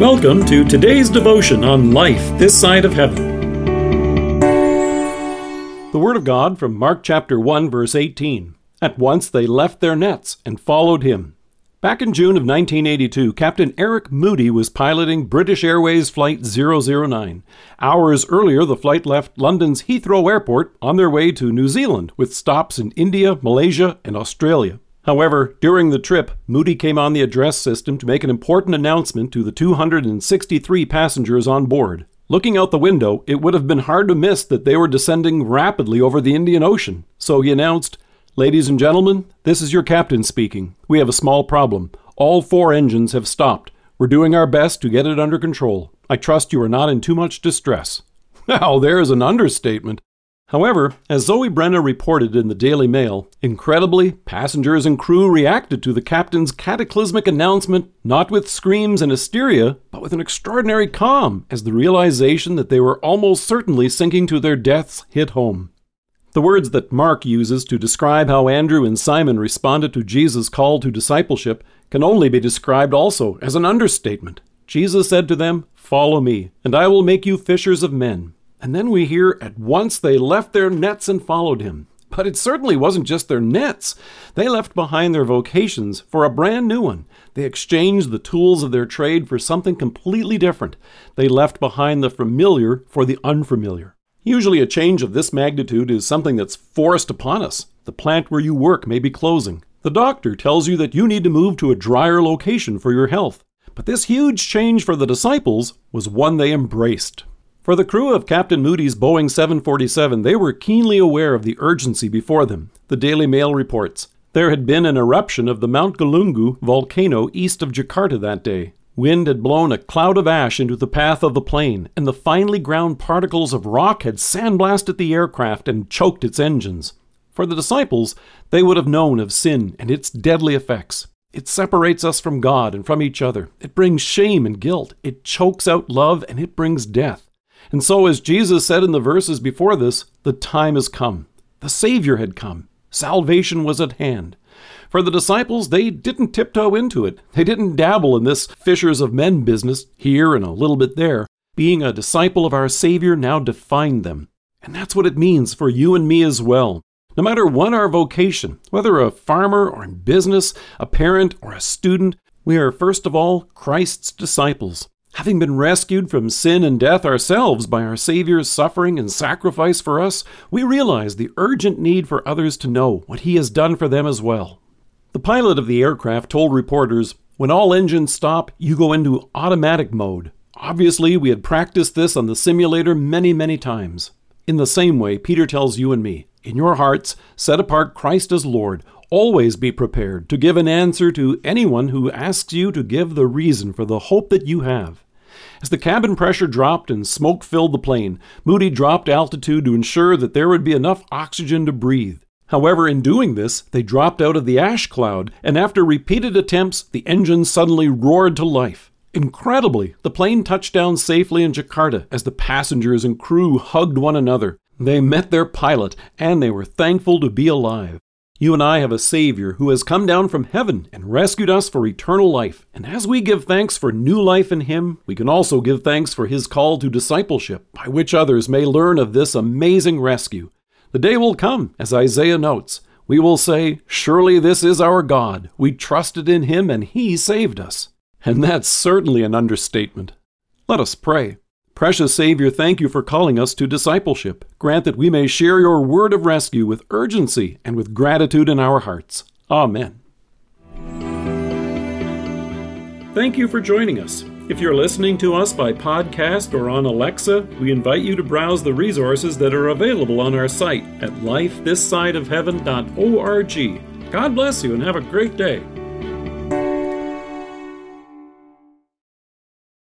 Welcome to today's devotion on life this side of heaven. The Word of God from Mark chapter 1, verse 18. At once they left their nets and followed him. Back in June of 1982, Captain Eric Moody was piloting British Airways Flight 009. Hours earlier, the flight left London's Heathrow Airport on their way to New Zealand, with stops in India, Malaysia, and Australia. However, during the trip, Moody came on the address system to make an important announcement to the 263 passengers on board. Looking out the window, it would have been hard to miss that they were descending rapidly over the Indian Ocean. So he announced, Ladies and gentlemen, this is your captain speaking. We have a small problem. All four engines have stopped. We're doing our best to get it under control. I trust you are not in too much distress. Now, there is an understatement. However, as Zoe Brennan reported in the Daily Mail, incredibly, passengers and crew reacted to the captain's cataclysmic announcement not with screams and hysteria, but with an extraordinary calm as the realization that they were almost certainly sinking to their deaths hit home. The words that Mark uses to describe how Andrew and Simon responded to Jesus' call to discipleship can only be described also as an understatement. Jesus said to them, Follow me, and I will make you fishers of men. And then we hear at once they left their nets and followed him. But it certainly wasn't just their nets. They left behind their vocations for a brand new one. They exchanged the tools of their trade for something completely different. They left behind the familiar for the unfamiliar. Usually, a change of this magnitude is something that's forced upon us. The plant where you work may be closing. The doctor tells you that you need to move to a drier location for your health. But this huge change for the disciples was one they embraced. For the crew of Captain Moody's Boeing 747, they were keenly aware of the urgency before them. The Daily Mail reports there had been an eruption of the Mount Galunggung volcano east of Jakarta that day. Wind had blown a cloud of ash into the path of the plane, and the finely ground particles of rock had sandblasted the aircraft and choked its engines. For the disciples, they would have known of sin and its deadly effects. It separates us from God and from each other. It brings shame and guilt. It chokes out love and it brings death. And so, as Jesus said in the verses before this, the time has come. The Savior had come. Salvation was at hand. For the disciples, they didn't tiptoe into it. They didn't dabble in this fishers of men business here and a little bit there. Being a disciple of our Savior now defined them. And that's what it means for you and me as well. No matter what our vocation, whether a farmer or in business, a parent or a student, we are first of all Christ's disciples. Having been rescued from sin and death ourselves by our Savior's suffering and sacrifice for us, we realize the urgent need for others to know what He has done for them as well. The pilot of the aircraft told reporters, When all engines stop, you go into automatic mode. Obviously, we had practiced this on the simulator many, many times. In the same way, Peter tells you and me, in your hearts, set apart Christ as Lord, Always be prepared to give an answer to anyone who asks you to give the reason for the hope that you have. As the cabin pressure dropped and smoke filled the plane, Moody dropped altitude to ensure that there would be enough oxygen to breathe. However, in doing this, they dropped out of the ash cloud, and after repeated attempts, the engine suddenly roared to life. Incredibly, the plane touched down safely in Jakarta as the passengers and crew hugged one another. They met their pilot, and they were thankful to be alive. You and I have a Savior who has come down from heaven and rescued us for eternal life. And as we give thanks for new life in Him, we can also give thanks for His call to discipleship, by which others may learn of this amazing rescue. The day will come, as Isaiah notes. We will say, Surely this is our God. We trusted in Him and He saved us. And that's certainly an understatement. Let us pray. Precious Savior, thank you for calling us to discipleship. Grant that we may share your word of rescue with urgency and with gratitude in our hearts. Amen. Thank you for joining us. If you're listening to us by podcast or on Alexa, we invite you to browse the resources that are available on our site at lifethissideofheaven.org. God bless you and have a great day.